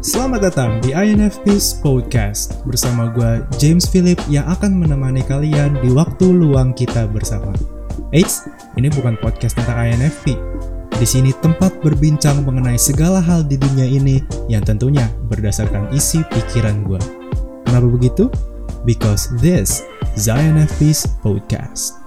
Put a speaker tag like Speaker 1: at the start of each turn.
Speaker 1: Selamat datang di INFP's Podcast bersama gue James Philip yang akan menemani kalian di waktu luang kita bersama. Eits, ini bukan podcast tentang INFP. Di sini tempat berbincang mengenai segala hal di dunia ini yang tentunya berdasarkan isi pikiran gue. Kenapa begitu? Because this is INFP's Podcast.